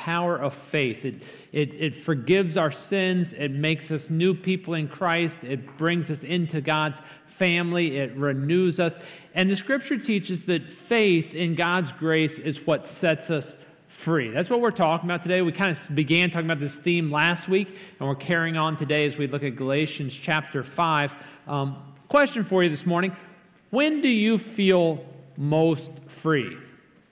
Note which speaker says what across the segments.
Speaker 1: power of faith. It, it, it forgives our sins, it makes us new people in Christ, it brings us into God's family, it renews us. And the scripture teaches that faith in God's grace is what sets us free. That's what we're talking about today. We kind of began talking about this theme last week, and we're carrying on today as we look at Galatians chapter 5. Um, question for you this morning When do you feel most free?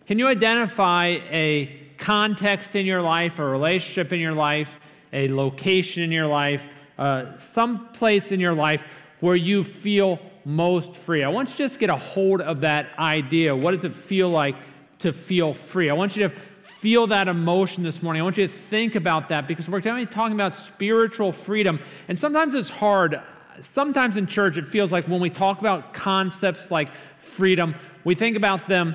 Speaker 1: Can you identify a context in your life, a relationship in your life, a location in your life, uh, some place in your life where you feel most free. I want you to just get a hold of that idea. What does it feel like to feel free? I want you to feel that emotion this morning. I want you to think about that because we're talking about spiritual freedom. And sometimes it's hard. Sometimes in church, it feels like when we talk about concepts like freedom, we think about them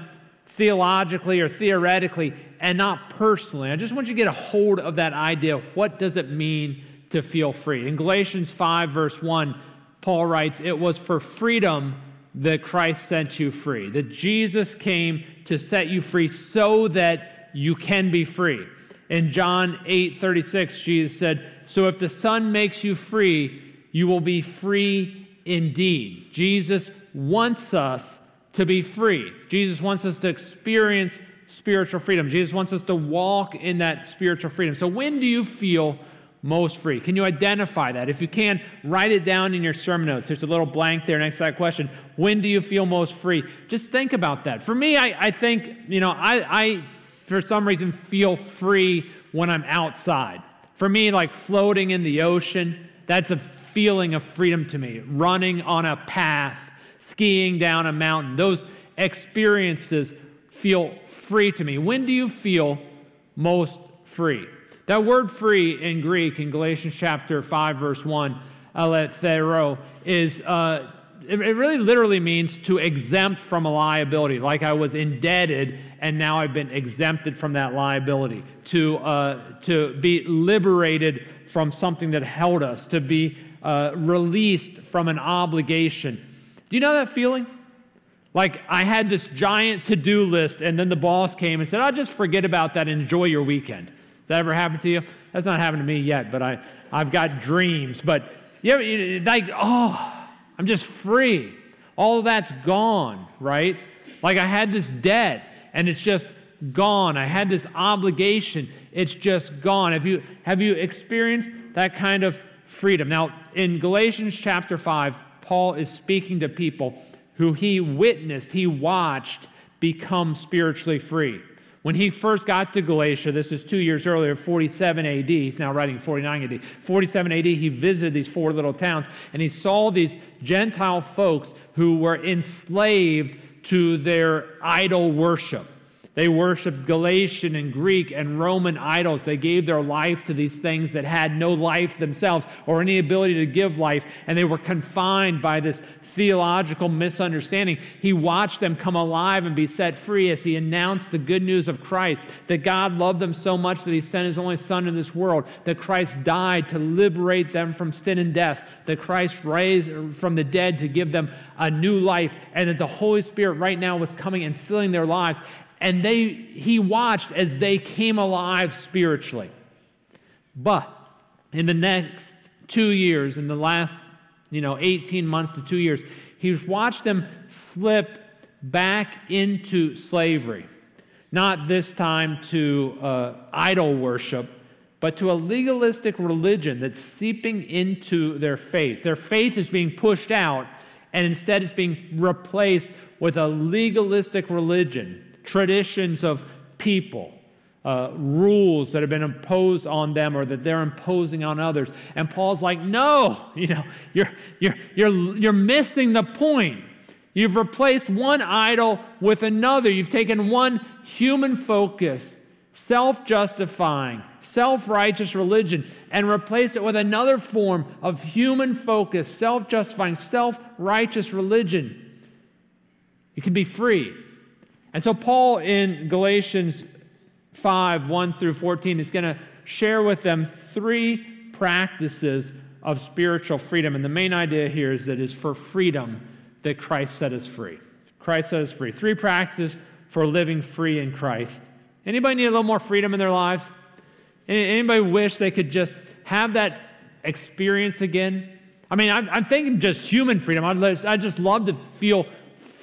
Speaker 1: theologically or theoretically and not personally. I just want you to get a hold of that idea. What does it mean to feel free? In Galatians 5, verse 1, Paul writes, It was for freedom that Christ sent you free, that Jesus came to set you free so that you can be free. In John 8 36, Jesus said, So if the Son makes you free, you will be free indeed. Jesus wants us to be free. Jesus wants us to experience spiritual freedom. Jesus wants us to walk in that spiritual freedom. So, when do you feel most free? Can you identify that? If you can, write it down in your sermon notes. There's a little blank there next to that question. When do you feel most free? Just think about that. For me, I, I think, you know, I, I, for some reason, feel free when I'm outside. For me, like floating in the ocean, that's a feeling of freedom to me. Running on a path skiing down a mountain. Those experiences feel free to me. When do you feel most free? That word free in Greek in Galatians chapter 5, verse 1, eleuthero, is. Uh, it really literally means to exempt from a liability, like I was indebted and now I've been exempted from that liability, to, uh, to be liberated from something that held us, to be uh, released from an obligation. Do you know that feeling? Like I had this giant to do list, and then the boss came and said, I'll just forget about that and enjoy your weekend. Has that ever happened to you? That's not happened to me yet, but I, I've got dreams. But yeah, like, oh, I'm just free. All that's gone, right? Like I had this debt, and it's just gone. I had this obligation, it's just gone. Have you, have you experienced that kind of freedom? Now, in Galatians chapter 5, Paul is speaking to people who he witnessed, he watched become spiritually free. When he first got to Galatia, this is two years earlier, 47 AD, he's now writing 49 AD. 47 AD, he visited these four little towns and he saw these Gentile folks who were enslaved to their idol worship. They worshiped Galatian and Greek and Roman idols. They gave their life to these things that had no life themselves or any ability to give life, and they were confined by this theological misunderstanding. He watched them come alive and be set free as he announced the good news of Christ that God loved them so much that he sent his only Son in this world, that Christ died to liberate them from sin and death, that Christ raised from the dead to give them a new life, and that the Holy Spirit right now was coming and filling their lives and they, he watched as they came alive spiritually. But in the next two years, in the last, you know, 18 months to two years, he's watched them slip back into slavery. Not this time to uh, idol worship, but to a legalistic religion that's seeping into their faith. Their faith is being pushed out, and instead it's being replaced with a legalistic religion traditions of people, uh, rules that have been imposed on them or that they're imposing on others. And Paul's like, no, you know, you're, you're, you're, you're missing the point. You've replaced one idol with another. You've taken one human focus, self justifying, self righteous religion, and replaced it with another form of human focus, self justifying, self righteous religion. You can be free. And so, Paul in Galatians 5 1 through 14 is going to share with them three practices of spiritual freedom. And the main idea here is that it's for freedom that Christ set us free. Christ set us free. Three practices for living free in Christ. Anybody need a little more freedom in their lives? Anybody wish they could just have that experience again? I mean, I'm, I'm thinking just human freedom. I'd, I'd just love to feel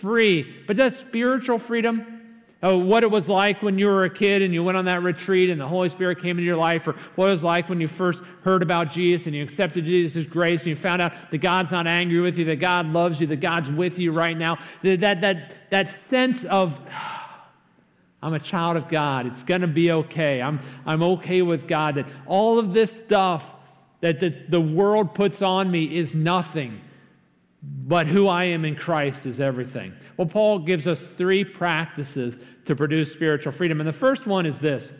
Speaker 1: free. But that spiritual freedom, uh, what it was like when you were a kid and you went on that retreat and the Holy Spirit came into your life, or what it was like when you first heard about Jesus and you accepted Jesus' grace and you found out that God's not angry with you, that God loves you, that God's with you right now. That, that, that, that sense of, I'm a child of God, it's going to be okay, I'm, I'm okay with God, that all of this stuff that the, the world puts on me is nothing but who I am in Christ is everything. Well, Paul gives us three practices to produce spiritual freedom. And the first one is this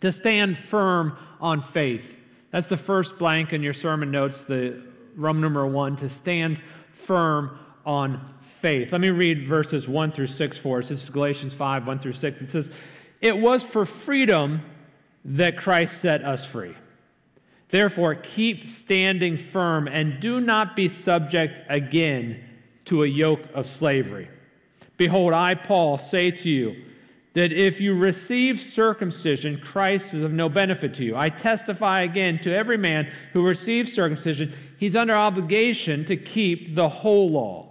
Speaker 1: to stand firm on faith. That's the first blank in your sermon notes, the Roman number one, to stand firm on faith. Let me read verses 1 through 6 for us. This is Galatians 5, 1 through 6. It says, It was for freedom that Christ set us free. Therefore, keep standing firm and do not be subject again to a yoke of slavery. Behold, I, Paul, say to you that if you receive circumcision, Christ is of no benefit to you. I testify again to every man who receives circumcision, he's under obligation to keep the whole law.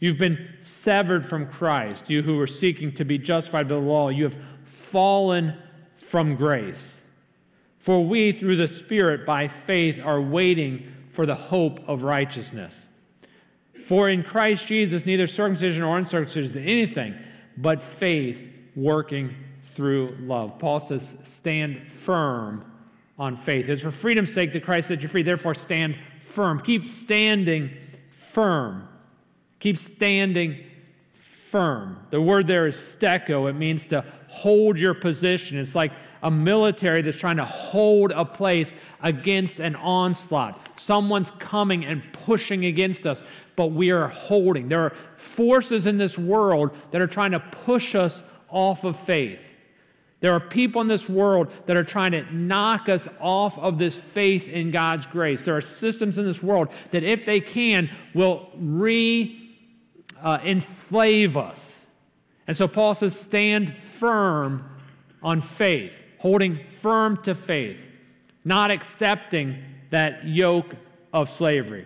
Speaker 1: You've been severed from Christ, you who are seeking to be justified by the law. You have fallen from grace. For we, through the Spirit, by faith, are waiting for the hope of righteousness. For in Christ Jesus, neither circumcision or uncircumcision is anything, but faith working through love. Paul says, stand firm on faith. It's for freedom's sake that Christ set you're free. Therefore, stand firm. Keep standing firm. Keep standing firm. The word there is steko. It means to hold your position. It's like a military that's trying to hold a place against an onslaught. Someone's coming and pushing against us, but we are holding. There are forces in this world that are trying to push us off of faith. There are people in this world that are trying to knock us off of this faith in God's grace. There are systems in this world that, if they can, will re uh, enslave us. And so Paul says, stand firm on faith holding firm to faith, not accepting that yoke of slavery.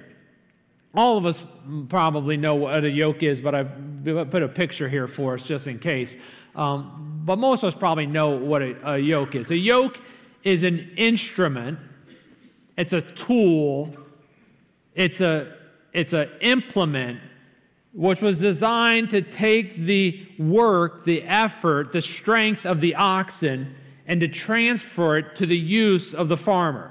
Speaker 1: All of us probably know what a yoke is, but I put a picture here for us just in case. Um, but most of us probably know what a, a yoke is. A yoke is an instrument, it's a tool, it's a it's an implement which was designed to take the work, the effort, the strength of the oxen and to transfer it to the use of the farmer,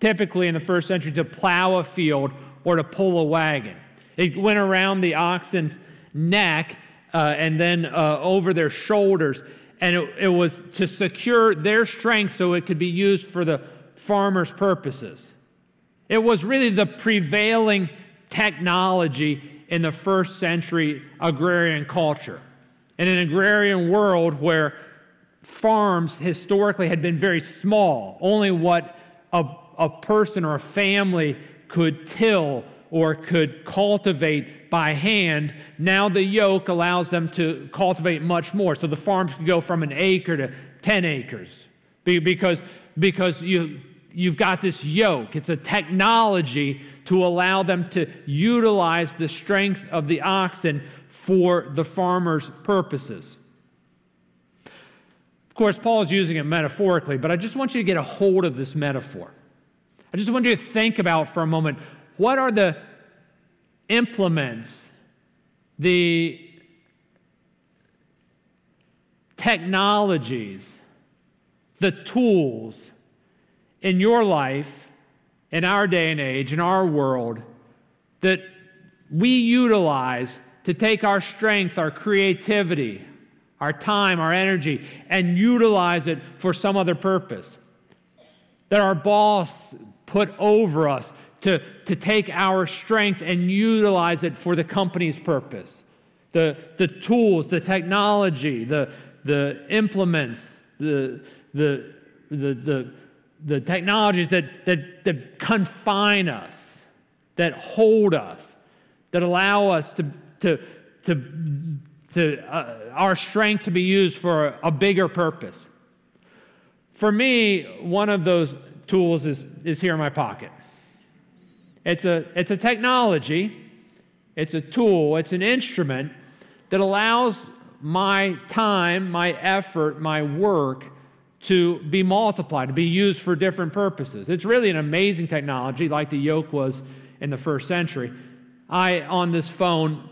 Speaker 1: typically in the first century to plow a field or to pull a wagon. It went around the oxen's neck uh, and then uh, over their shoulders, and it, it was to secure their strength so it could be used for the farmer's purposes. It was really the prevailing technology in the first century agrarian culture. In an agrarian world where farms historically had been very small, only what a, a person or a family could till or could cultivate by hand. Now the yoke allows them to cultivate much more. So the farms can go from an acre to 10 acres because, because you, you've got this yoke. It's a technology to allow them to utilize the strength of the oxen for the farmer's purposes. Of course, Paul is using it metaphorically, but I just want you to get a hold of this metaphor. I just want you to think about for a moment what are the implements, the technologies, the tools in your life, in our day and age, in our world, that we utilize to take our strength, our creativity, our time, our energy, and utilize it for some other purpose. That our boss put over us to, to take our strength and utilize it for the company's purpose. The, the tools, the technology, the, the implements, the, the, the, the, the technologies that, that, that confine us, that hold us, that allow us to, to, to to uh, our strength to be used for a bigger purpose. For me, one of those tools is, is here in my pocket. It's a, it's a technology, it's a tool, it's an instrument that allows my time, my effort, my work to be multiplied, to be used for different purposes. It's really an amazing technology, like the yoke was in the first century. I, on this phone,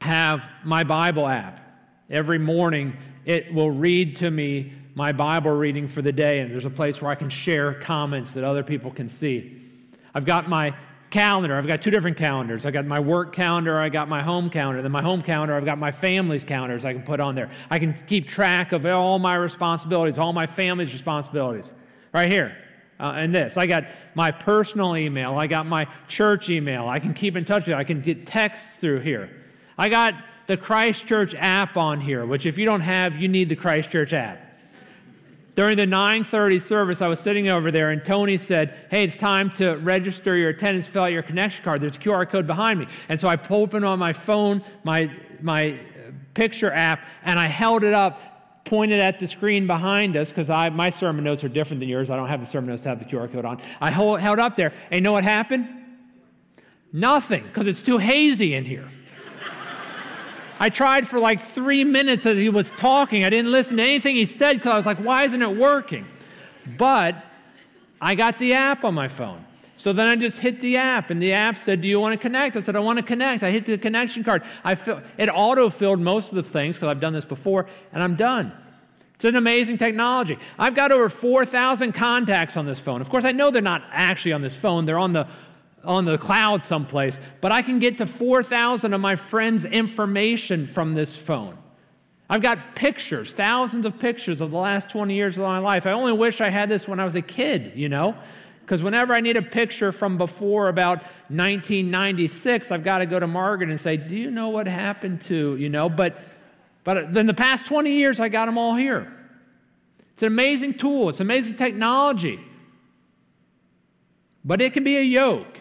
Speaker 1: have my Bible app. Every morning, it will read to me my Bible reading for the day, and there's a place where I can share comments that other people can see. I've got my calendar. I've got two different calendars. I've got my work calendar, I got my home calendar. Then my home calendar, I've got my family's calendars I can put on there. I can keep track of all my responsibilities, all my family's responsibilities. Right here. Uh, and this. I got my personal email. I got my church email. I can keep in touch with it. I can get texts through here. I got the Christchurch app on here, which if you don't have, you need the Christchurch app. During the 9:30 service, I was sitting over there, and Tony said, "Hey, it's time to register your attendance, fill out your connection card. There's a QR code behind me." And so I opened on my phone my my uh, picture app, and I held it up, pointed at the screen behind us because my sermon notes are different than yours. I don't have the sermon notes to have the QR code on. I hold, held up there, and you know what happened? Nothing, because it's too hazy in here. I tried for like three minutes as he was talking. I didn't listen to anything he said because I was like, why isn't it working? But I got the app on my phone. So then I just hit the app, and the app said, Do you want to connect? I said, I want to connect. I hit the connection card. I fill, it auto filled most of the things because I've done this before, and I'm done. It's an amazing technology. I've got over 4,000 contacts on this phone. Of course, I know they're not actually on this phone, they're on the on the cloud someplace, but I can get to 4,000 of my friends' information from this phone. I've got pictures, thousands of pictures of the last 20 years of my life. I only wish I had this when I was a kid, you know? Because whenever I need a picture from before about 1996, I've got to go to Margaret and say, Do you know what happened to, you know? But, but in the past 20 years, I got them all here. It's an amazing tool, it's amazing technology. But it can be a yoke.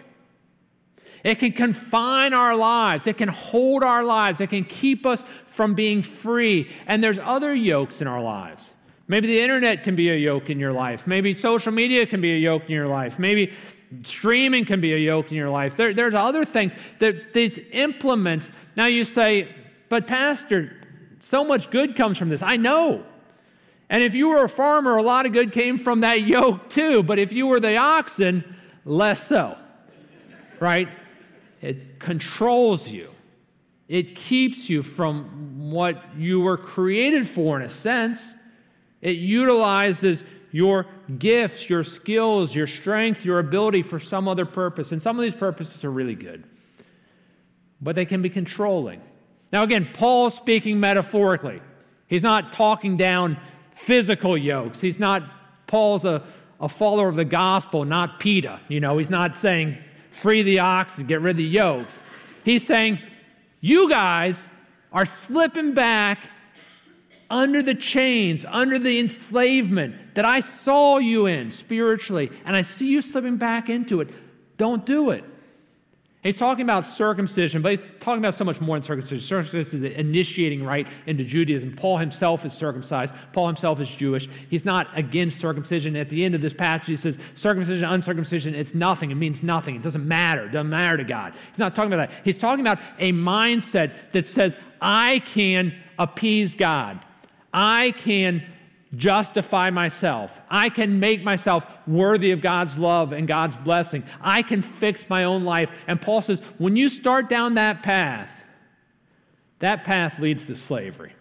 Speaker 1: It can confine our lives. It can hold our lives. It can keep us from being free. And there's other yokes in our lives. Maybe the internet can be a yoke in your life. Maybe social media can be a yoke in your life. Maybe streaming can be a yoke in your life. There, there's other things that these implements. Now you say, but Pastor, so much good comes from this. I know. And if you were a farmer, a lot of good came from that yoke too. But if you were the oxen, less so. Right? It controls you, it keeps you from what you were created for, in a sense. It utilizes your gifts, your skills, your strength, your ability for some other purpose. And some of these purposes are really good, but they can be controlling. Now, again, Paul's speaking metaphorically. He's not talking down physical yokes. He's not, Paul's a, a follower of the gospel, not PETA. You know, he's not saying free the oxen, get rid of the yokes. He's saying, You guys are slipping back under the chains, under the enslavement that I saw you in spiritually, and I see you slipping back into it. Don't do it. He's talking about circumcision, but he's talking about so much more than circumcision. Circumcision is the initiating right into Judaism. Paul himself is circumcised. Paul himself is Jewish. He's not against circumcision. At the end of this passage, he says, circumcision, uncircumcision, it's nothing. It means nothing. It doesn't matter. It doesn't matter to God. He's not talking about that. He's talking about a mindset that says, I can appease God. I can justify myself. I can make myself worthy of God's love and God's blessing. I can fix my own life. And Paul says, when you start down that path, that path leads to slavery.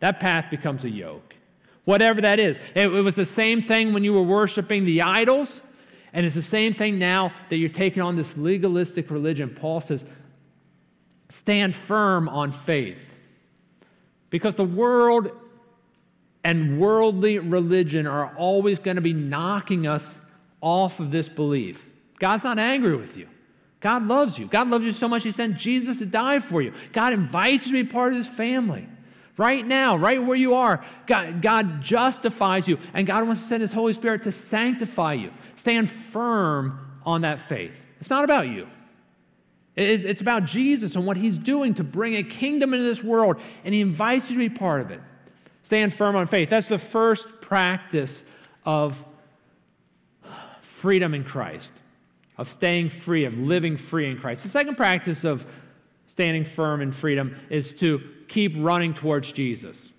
Speaker 1: That path becomes a yoke. Whatever that is. It, it was the same thing when you were worshiping the idols, and it's the same thing now that you're taking on this legalistic religion. Paul says, stand firm on faith. Because the world and worldly religion are always going to be knocking us off of this belief. God's not angry with you. God loves you. God loves you so much, He sent Jesus to die for you. God invites you to be part of His family. Right now, right where you are, God, God justifies you, and God wants to send His Holy Spirit to sanctify you. Stand firm on that faith. It's not about you. It's about Jesus and what He's doing to bring a kingdom into this world, and He invites you to be part of it. Stand firm on faith. That's the first practice of freedom in Christ, of staying free, of living free in Christ. The second practice of standing firm in freedom is to keep running towards Jesus.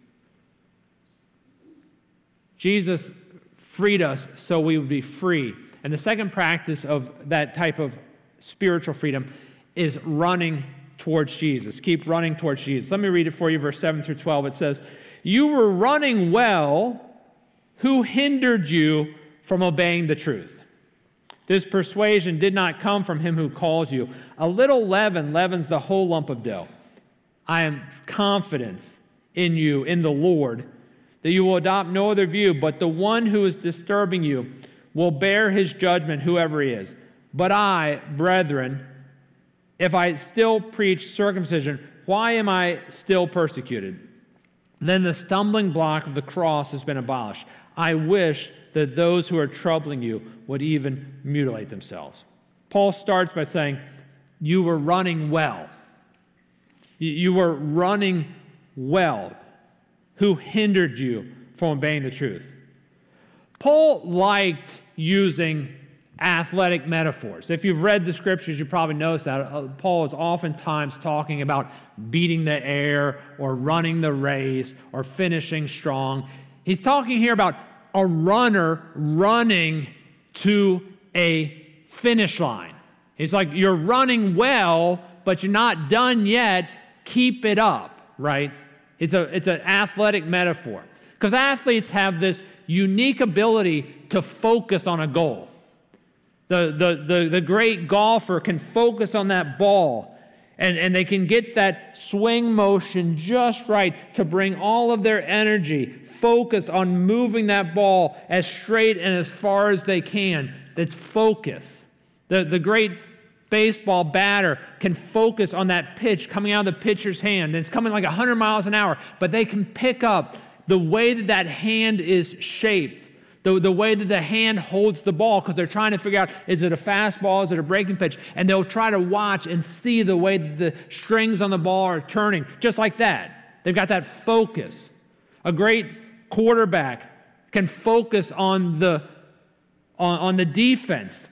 Speaker 1: Jesus freed us so we would be free. And the second practice of that type of spiritual freedom is running towards Jesus. Keep running towards Jesus. Let me read it for you, verse 7 through 12. It says, You were running well. Who hindered you from obeying the truth? This persuasion did not come from him who calls you. A little leaven leavens the whole lump of dough. I am confident in you, in the Lord, that you will adopt no other view, but the one who is disturbing you will bear his judgment, whoever he is. But I, brethren, if I still preach circumcision, why am I still persecuted? Then the stumbling block of the cross has been abolished. I wish that those who are troubling you would even mutilate themselves. Paul starts by saying, You were running well. You were running well. Who hindered you from obeying the truth? Paul liked using athletic metaphors. If you've read the scriptures, you probably noticed that uh, Paul is oftentimes talking about beating the air or running the race or finishing strong. He's talking here about a runner running to a finish line. He's like, You're running well, but you're not done yet. Keep it up, right? It's, a, it's an athletic metaphor. Because athletes have this unique ability to focus on a goal. The, the, the, the great golfer can focus on that ball and, and they can get that swing motion just right to bring all of their energy focused on moving that ball as straight and as far as they can. That's focus. The, the great baseball batter can focus on that pitch coming out of the pitcher's hand, and it's coming like 100 miles an hour, but they can pick up the way that that hand is shaped the, the way that the hand holds the ball because they're trying to figure out is it a fastball, is it a breaking pitch? And they'll try to watch and see the way that the strings on the ball are turning, just like that. They've got that focus. A great quarterback can focus on the, on, on the defense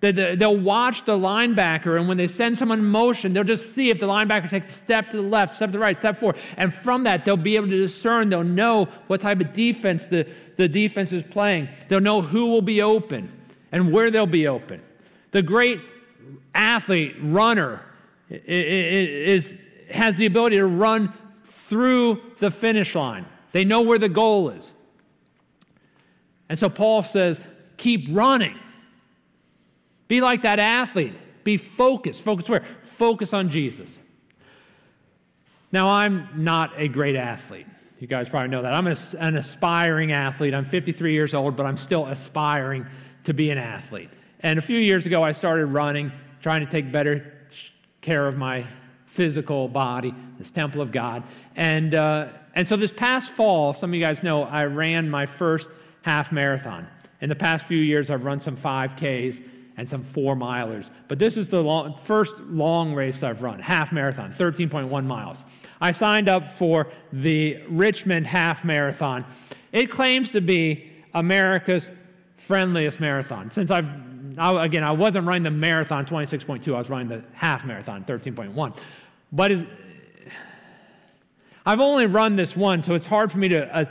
Speaker 1: They'll watch the linebacker, and when they send someone in motion, they'll just see if the linebacker takes a step to the left, step to the right, step forward. And from that, they'll be able to discern, they'll know what type of defense the, the defense is playing. They'll know who will be open and where they'll be open. The great athlete, runner, is, has the ability to run through the finish line. They know where the goal is. And so Paul says, keep running. Be like that athlete. Be focused. Focus where? Focus on Jesus. Now, I'm not a great athlete. You guys probably know that. I'm an aspiring athlete. I'm 53 years old, but I'm still aspiring to be an athlete. And a few years ago, I started running, trying to take better care of my physical body, this temple of God. And, uh, and so this past fall, some of you guys know, I ran my first half marathon. In the past few years, I've run some 5Ks and some four milers. But this is the long, first long race I've run, half marathon, 13.1 miles. I signed up for the Richmond Half Marathon. It claims to be America's friendliest marathon. Since I've, I, again, I wasn't running the marathon 26.2, I was running the half marathon 13.1. But I've only run this one, so it's hard for me to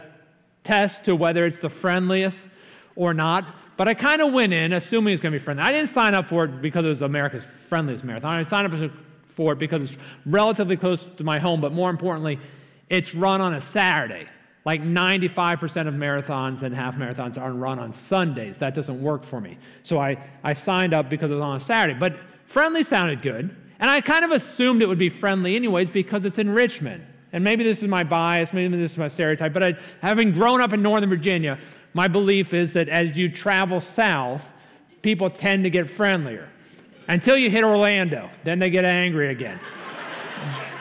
Speaker 1: attest to whether it's the friendliest or not. But I kind of went in assuming it's going to be friendly. I didn't sign up for it because it was America's friendliest marathon. I signed up for it because it's relatively close to my home, but more importantly, it's run on a Saturday. Like 95% of marathons and half marathons are run on Sundays. That doesn't work for me. So I, I signed up because it was on a Saturday. But friendly sounded good. And I kind of assumed it would be friendly anyways because it's in Richmond. And maybe this is my bias, maybe this is my stereotype, but I, having grown up in Northern Virginia, my belief is that as you travel south, people tend to get friendlier until you hit Orlando. Then they get angry again.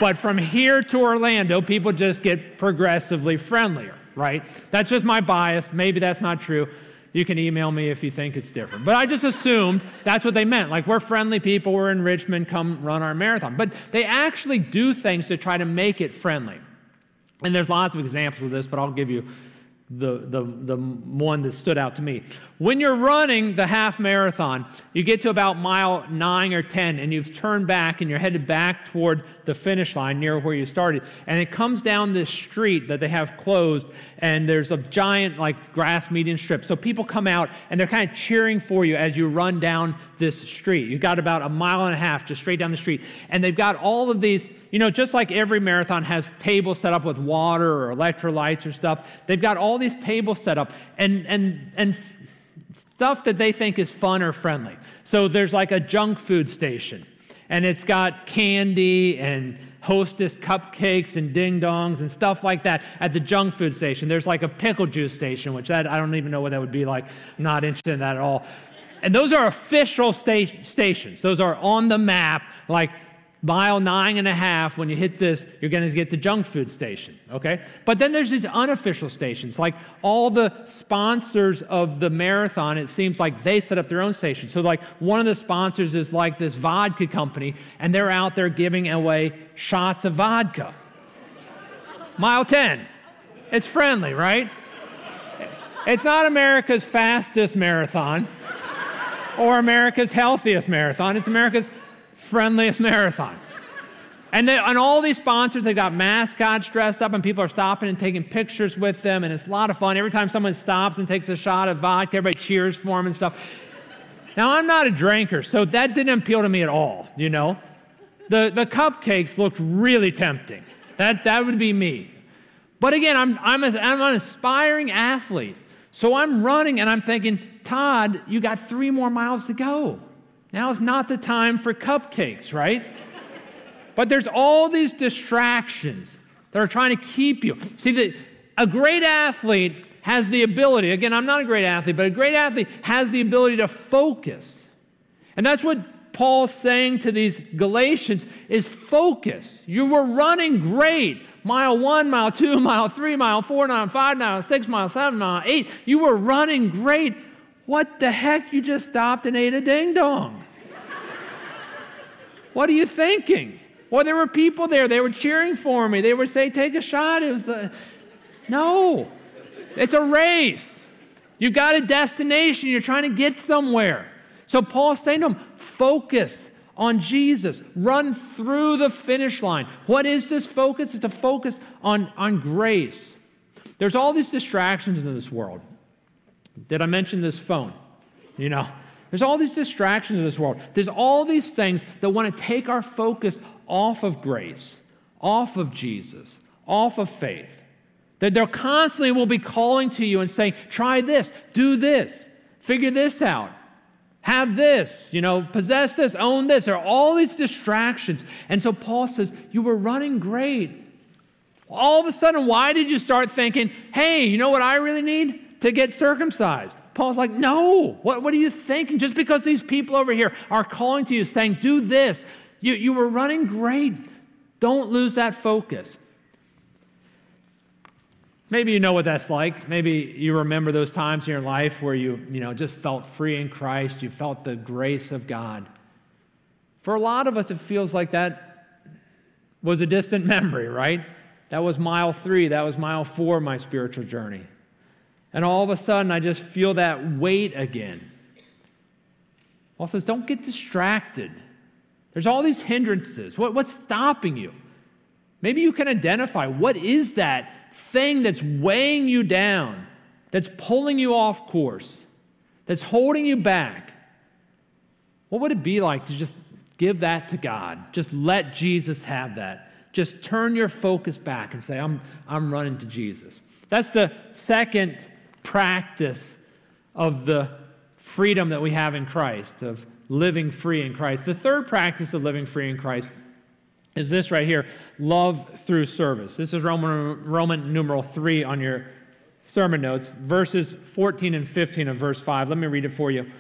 Speaker 1: but from here to Orlando, people just get progressively friendlier, right? That's just my bias. Maybe that's not true. You can email me if you think it's different. But I just assumed that's what they meant. Like, we're friendly people, we're in Richmond, come run our marathon. But they actually do things to try to make it friendly. And there's lots of examples of this, but I'll give you the, the, the one that stood out to me. When you're running the half marathon, you get to about mile nine or 10, and you've turned back and you're headed back toward the finish line near where you started. And it comes down this street that they have closed, and there's a giant, like, grass median strip. So people come out and they're kind of cheering for you as you run down this street. You've got about a mile and a half just straight down the street. And they've got all of these, you know, just like every marathon has tables set up with water or electrolytes or stuff, they've got all these tables set up and, and, and stuff that they think is fun or friendly. So there's like a junk food station, and it's got candy and hostess cupcakes and ding dongs and stuff like that at the junk food station. There's like a pickle juice station, which I, I don't even know what that would be like. I'm not interested in that at all. And those are official sta- stations. Those are on the map, like mile nine and a half, when you hit this, you're going to get the junk food station, okay? But then there's these unofficial stations, like all the sponsors of the marathon, it seems like they set up their own station. So, like, one of the sponsors is like this vodka company, and they're out there giving away shots of vodka. Mile 10. It's friendly, right? It's not America's fastest marathon or America's healthiest marathon. It's America's friendliest marathon. And, they, and all these sponsors, they got mascots dressed up, and people are stopping and taking pictures with them, and it's a lot of fun. Every time someone stops and takes a shot of vodka, everybody cheers for them and stuff. Now, I'm not a drinker, so that didn't appeal to me at all, you know? The, the cupcakes looked really tempting. That, that would be me. But again, I'm, I'm, a, I'm an aspiring athlete. So I'm running and I'm thinking, Todd, you got three more miles to go. Now is not the time for cupcakes, right? but there's all these distractions that are trying to keep you. See, that a great athlete has the ability, again, I'm not a great athlete, but a great athlete has the ability to focus. And that's what Paul's saying to these Galatians is focus. You were running great. Mile one, mile two, mile three, mile four, mile five, mile six, mile seven, mile eight. You were running great. What the heck? You just stopped and ate a ding dong. what are you thinking? Well, there were people there. They were cheering for me. They would say, Take a shot. It was the. No, it's a race. You've got a destination. You're trying to get somewhere. So Paul's saying to them, Focus on Jesus. Run through the finish line. What is this focus? It's a focus on, on grace. There's all these distractions in this world. Did I mention this phone? You know, there's all these distractions in this world. There's all these things that want to take our focus off of grace, off of Jesus, off of faith. That they're constantly will be calling to you and saying, try this, do this, figure this out, have this, you know, possess this, own this. There are all these distractions. And so Paul says, You were running great. All of a sudden, why did you start thinking, hey, you know what I really need? To get circumcised. Paul's like, no, what, what are you thinking? Just because these people over here are calling to you saying, do this, you, you were running great. Don't lose that focus. Maybe you know what that's like. Maybe you remember those times in your life where you, you know, just felt free in Christ. You felt the grace of God. For a lot of us, it feels like that was a distant memory, right? That was mile three. That was mile four of my spiritual journey. And all of a sudden, I just feel that weight again. Paul says, don't get distracted. There's all these hindrances. What, what's stopping you? Maybe you can identify what is that thing that's weighing you down, that's pulling you off course, that's holding you back. What would it be like to just give that to God? Just let Jesus have that. Just turn your focus back and say, I'm, I'm running to Jesus. That's the second practice of the freedom that we have in Christ, of living free in Christ. The third practice of living free in Christ is this right here love through service. This is Roman, Roman numeral 3 on your sermon notes, verses 14 and 15 of verse 5. Let me read it for you.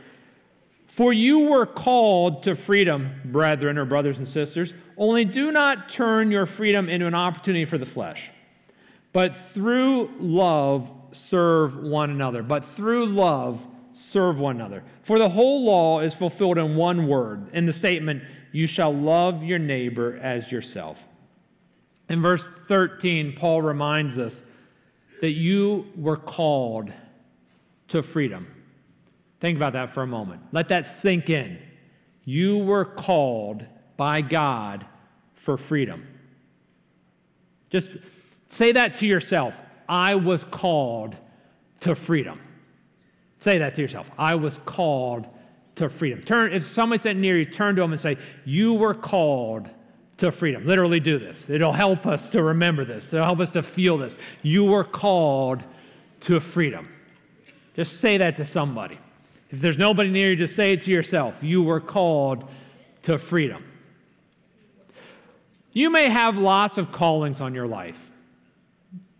Speaker 1: For you were called to freedom, brethren or brothers and sisters, only do not turn your freedom into an opportunity for the flesh, but through love serve one another, but through love, serve one another. For the whole law is fulfilled in one word, in the statement, You shall love your neighbor as yourself. In verse 13, Paul reminds us that you were called to freedom. Think about that for a moment. Let that sink in. You were called by God for freedom. Just say that to yourself. I was called to freedom. Say that to yourself. I was called to freedom. Turn if somebody's sitting near you, turn to them and say, "You were called to freedom." Literally do this. It'll help us to remember this. It'll help us to feel this. You were called to freedom. Just say that to somebody. If there's nobody near you, just say it to yourself. You were called to freedom. You may have lots of callings on your life.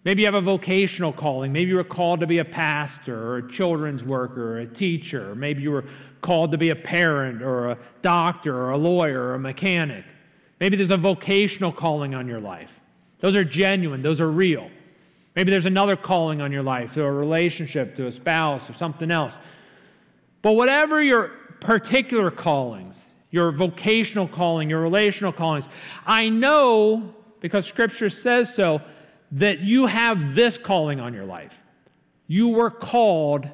Speaker 1: Maybe you have a vocational calling. Maybe you were called to be a pastor or a children's worker or a teacher. Maybe you were called to be a parent or a doctor or a lawyer or a mechanic. Maybe there's a vocational calling on your life. Those are genuine, those are real. Maybe there's another calling on your life to a relationship, to a spouse, or something else. But whatever your particular callings, your vocational calling, your relational callings, I know because Scripture says so that you have this calling on your life. You were called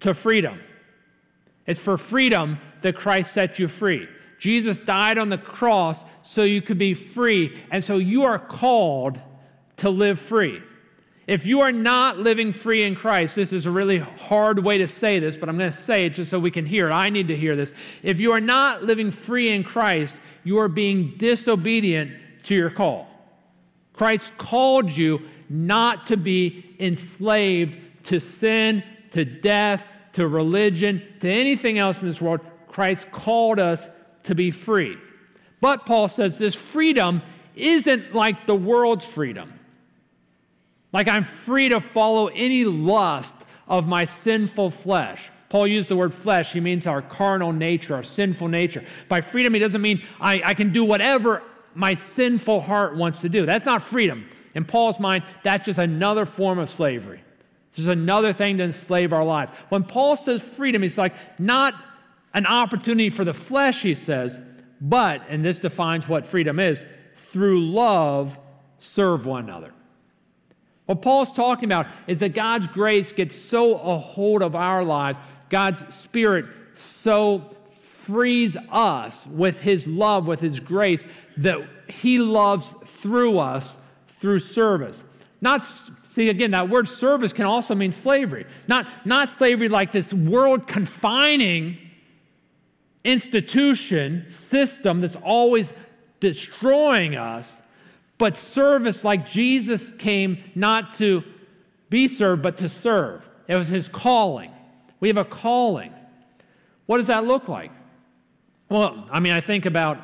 Speaker 1: to freedom. It's for freedom that Christ set you free. Jesus died on the cross so you could be free, and so you are called to live free. If you are not living free in Christ, this is a really hard way to say this, but I'm going to say it just so we can hear it. I need to hear this. If you are not living free in Christ, you are being disobedient to your call. Christ called you not to be enslaved to sin, to death, to religion, to anything else in this world. Christ called us to be free. But Paul says this freedom isn't like the world's freedom. Like I'm free to follow any lust of my sinful flesh. Paul used the word flesh, he means our carnal nature, our sinful nature. By freedom, he doesn't mean I, I can do whatever my sinful heart wants to do. That's not freedom. In Paul's mind, that's just another form of slavery. It's just another thing to enslave our lives. When Paul says freedom, he's like, not an opportunity for the flesh, he says, but, and this defines what freedom is, through love, serve one another. What Paul's talking about is that God's grace gets so a hold of our lives, God's Spirit so frees us with His love, with His grace, that He loves through us through service. Not see again, that word service can also mean slavery. Not, not slavery like this world confining institution, system that's always destroying us, but service like Jesus came not to be served, but to serve. It was his calling. We have a calling. What does that look like? Well, I mean, I think about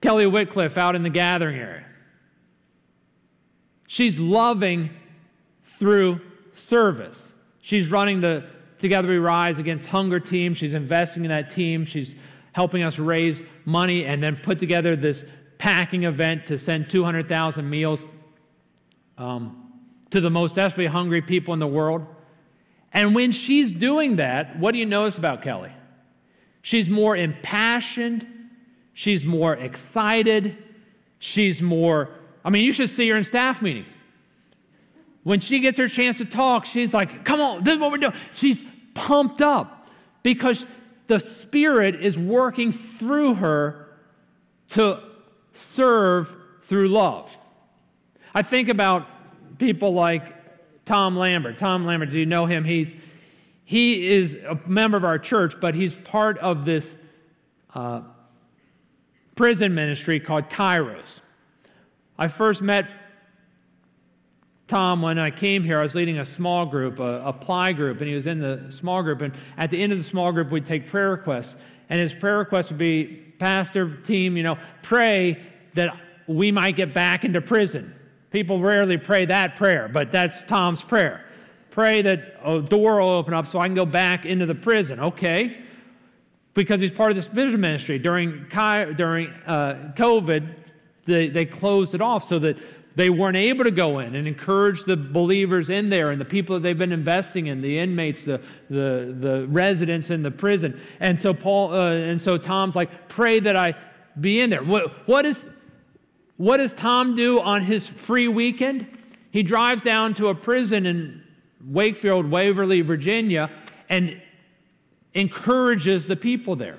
Speaker 1: Kelly Whitcliffe out in the gathering area. She's loving through service. She's running the Together We Rise Against Hunger team. She's investing in that team. She's helping us raise money and then put together this packing event to send 200,000 meals um, to the most desperately hungry people in the world. And when she's doing that, what do you notice about Kelly? She's more impassioned, she's more excited, she's more, I mean, you should see her in staff meeting. When she gets her chance to talk, she's like, come on, this is what we're doing. She's pumped up because the Spirit is working through her to serve through love. I think about people like Tom Lambert. Tom Lambert, do you know him? He's, he is a member of our church, but he's part of this uh, prison ministry called Kairos. I first met Tom when I came here. I was leading a small group, a apply group, and he was in the small group. And at the end of the small group, we'd take prayer requests. And his prayer request would be pastor team, you know, pray that we might get back into prison. People rarely pray that prayer, but that's Tom's prayer. Pray that a door will open up so I can go back into the prison. Okay. Because he's part of this prison ministry. During, during uh, COVID, they, they closed it off so that they weren't able to go in and encourage the believers in there and the people that they've been investing in, the inmates, the, the, the residents in the prison. And so Paul, uh, and so Tom's like, pray that I be in there. What, what, is, what does Tom do on his free weekend? He drives down to a prison in Wakefield, Waverly, Virginia, and encourages the people there.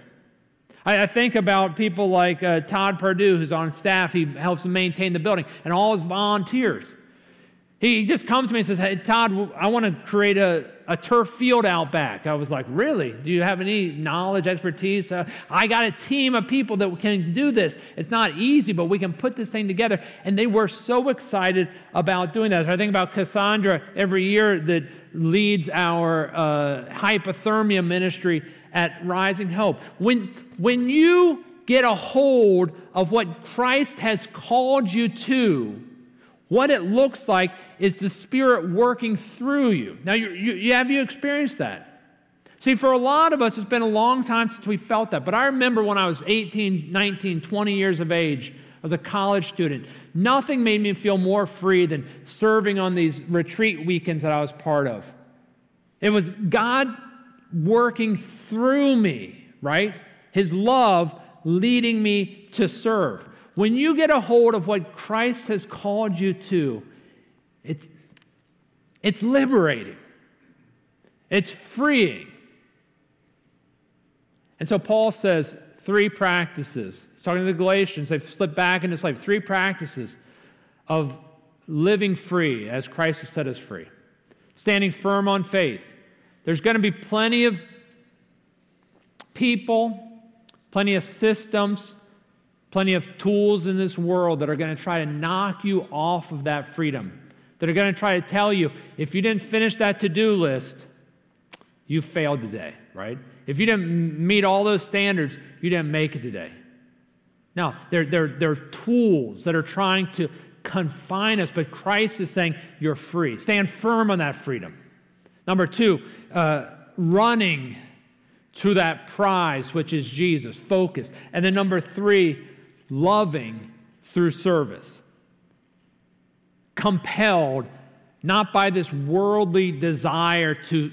Speaker 1: I, I think about people like uh, Todd Purdue, who's on staff. He helps maintain the building, and all his volunteers. He just comes to me and says, Hey, Todd, I want to create a, a turf field out back. I was like, Really? Do you have any knowledge, expertise? Uh, I got a team of people that can do this. It's not easy, but we can put this thing together. And they were so excited about doing that. So I think about Cassandra every year that leads our uh, hypothermia ministry at Rising Hope. When, when you get a hold of what Christ has called you to, what it looks like is the Spirit working through you. Now, you, you, have you experienced that? See, for a lot of us, it's been a long time since we felt that. But I remember when I was 18, 19, 20 years of age, as a college student, nothing made me feel more free than serving on these retreat weekends that I was part of. It was God working through me, right? His love leading me to serve. When you get a hold of what Christ has called you to, it's, it's liberating, it's freeing. And so Paul says three practices. He's talking to the Galatians, they've slipped back into slavery. Three practices of living free as Christ has set us free. Standing firm on faith. There's going to be plenty of people, plenty of systems, plenty of tools in this world that are going to try to knock you off of that freedom, that are going to try to tell you if you didn't finish that to do list, you failed today, right? If you didn't meet all those standards, you didn't make it today. Now, they're, they're, they're tools that are trying to confine us, but Christ is saying you're free. Stand firm on that freedom. Number two, uh, running to that prize, which is Jesus, focus. And then number three, loving through service. Compelled not by this worldly desire to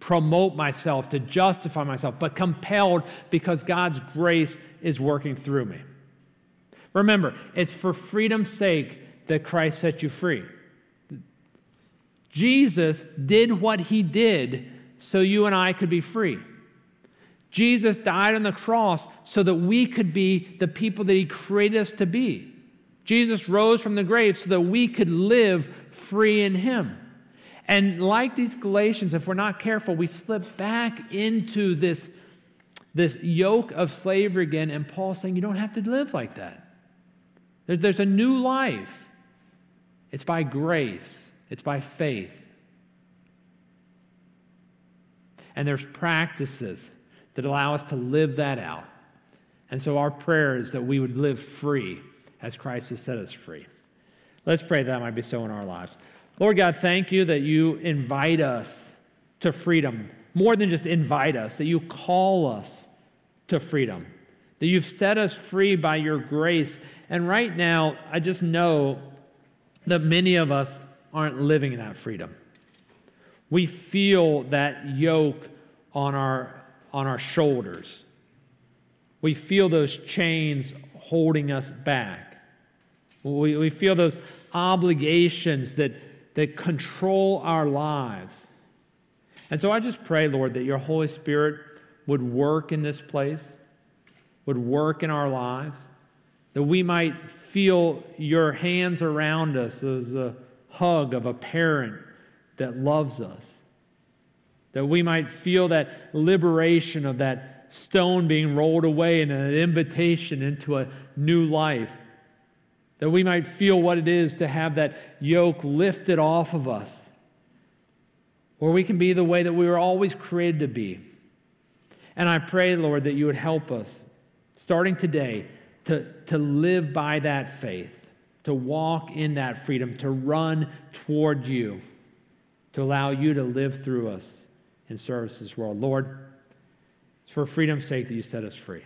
Speaker 1: promote myself, to justify myself, but compelled because God's grace is working through me. Remember, it's for freedom's sake that Christ set you free. Jesus did what he did so you and I could be free. Jesus died on the cross so that we could be the people that He created us to be. Jesus rose from the grave so that we could live free in Him. And like these Galatians, if we're not careful, we slip back into this, this yoke of slavery again. And Paul's saying, You don't have to live like that. There, there's a new life. It's by grace, it's by faith. And there's practices that allow us to live that out. And so our prayer is that we would live free as Christ has set us free. Let's pray that might be so in our lives. Lord God, thank you that you invite us to freedom, more than just invite us, that you call us to freedom, that you've set us free by your grace. And right now, I just know that many of us aren't living in that freedom. We feel that yoke on our on our shoulders. We feel those chains holding us back. We, we feel those obligations that, that control our lives. And so I just pray, Lord, that your Holy Spirit would work in this place, would work in our lives, that we might feel your hands around us as a hug of a parent that loves us that we might feel that liberation of that stone being rolled away and an invitation into a new life. That we might feel what it is to have that yoke lifted off of us. Where we can be the way that we were always created to be. And I pray, Lord, that you would help us, starting today, to, to live by that faith, to walk in that freedom, to run toward you, to allow you to live through us and service this world. Lord, it's for freedom's sake that you set us free.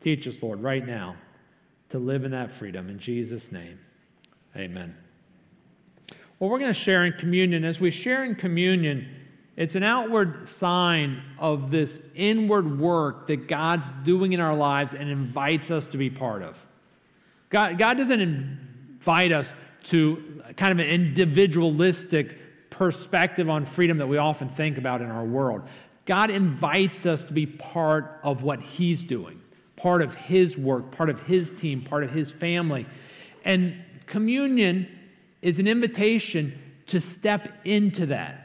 Speaker 1: Teach us, Lord, right now to live in that freedom. In Jesus' name, amen. Well, we're going to share in communion. As we share in communion, it's an outward sign of this inward work that God's doing in our lives and invites us to be part of. God, God doesn't invite us to kind of an individualistic perspective on freedom that we often think about in our world. God invites us to be part of what He's doing, part of His work, part of His team, part of His family. And communion is an invitation to step into that.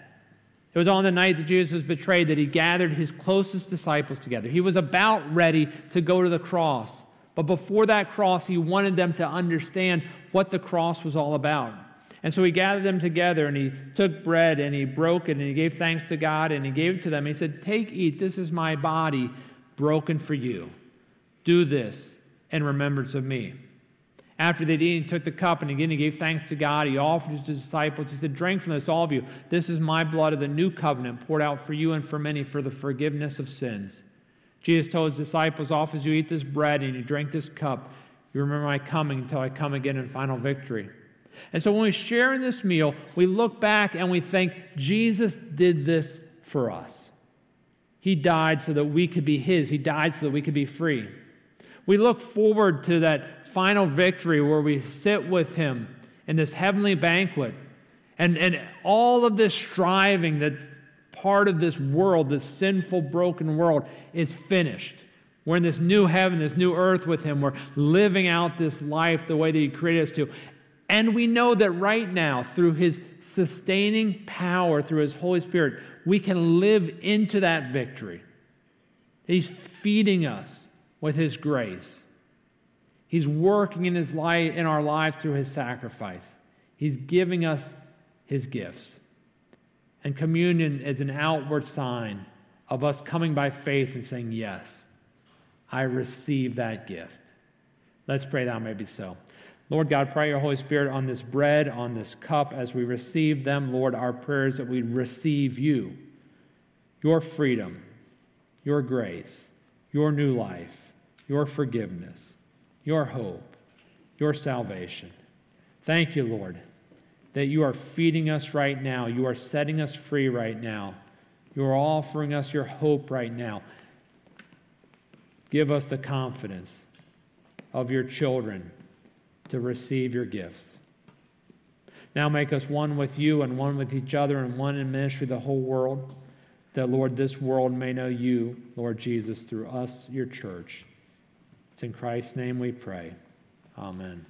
Speaker 1: It was on the night that Jesus was betrayed that he gathered his closest disciples together. He was about ready to go to the cross. But before that cross, he wanted them to understand what the cross was all about. And so he gathered them together and he took bread and he broke it and he gave thanks to God and he gave it to them. He said, Take, eat, this is my body broken for you. Do this in remembrance of me. After they'd eaten, he took the cup and again he gave thanks to God. He offered it to his disciples. He said, Drink from this, all of you. This is my blood of the new covenant poured out for you and for many for the forgiveness of sins. Jesus told his disciples, Off as you eat this bread and you drink this cup, you remember my coming until I come again in final victory. And so when we share in this meal, we look back and we think, Jesus did this for us. He died so that we could be His, He died so that we could be free. We look forward to that final victory where we sit with Him in this heavenly banquet. And, and all of this striving that's part of this world, this sinful, broken world, is finished. We're in this new heaven, this new earth with Him. We're living out this life the way that He created us to. And we know that right now, through His sustaining power, through His Holy Spirit, we can live into that victory. He's feeding us with His grace. He's working in, his life, in our lives through His sacrifice. He's giving us His gifts. And communion is an outward sign of us coming by faith and saying, Yes, I receive that gift. Let's pray that may be so. Lord God, pray your Holy Spirit on this bread, on this cup, as we receive them, Lord, our prayers that we receive you, your freedom, your grace, your new life your forgiveness, your hope, your salvation. Thank you, Lord, that you are feeding us right now. You are setting us free right now. You are offering us your hope right now. Give us the confidence of your children to receive your gifts. Now make us one with you and one with each other and one in ministry the whole world, that, Lord, this world may know you, Lord Jesus, through us, your church. It's in Christ's name we pray. Amen.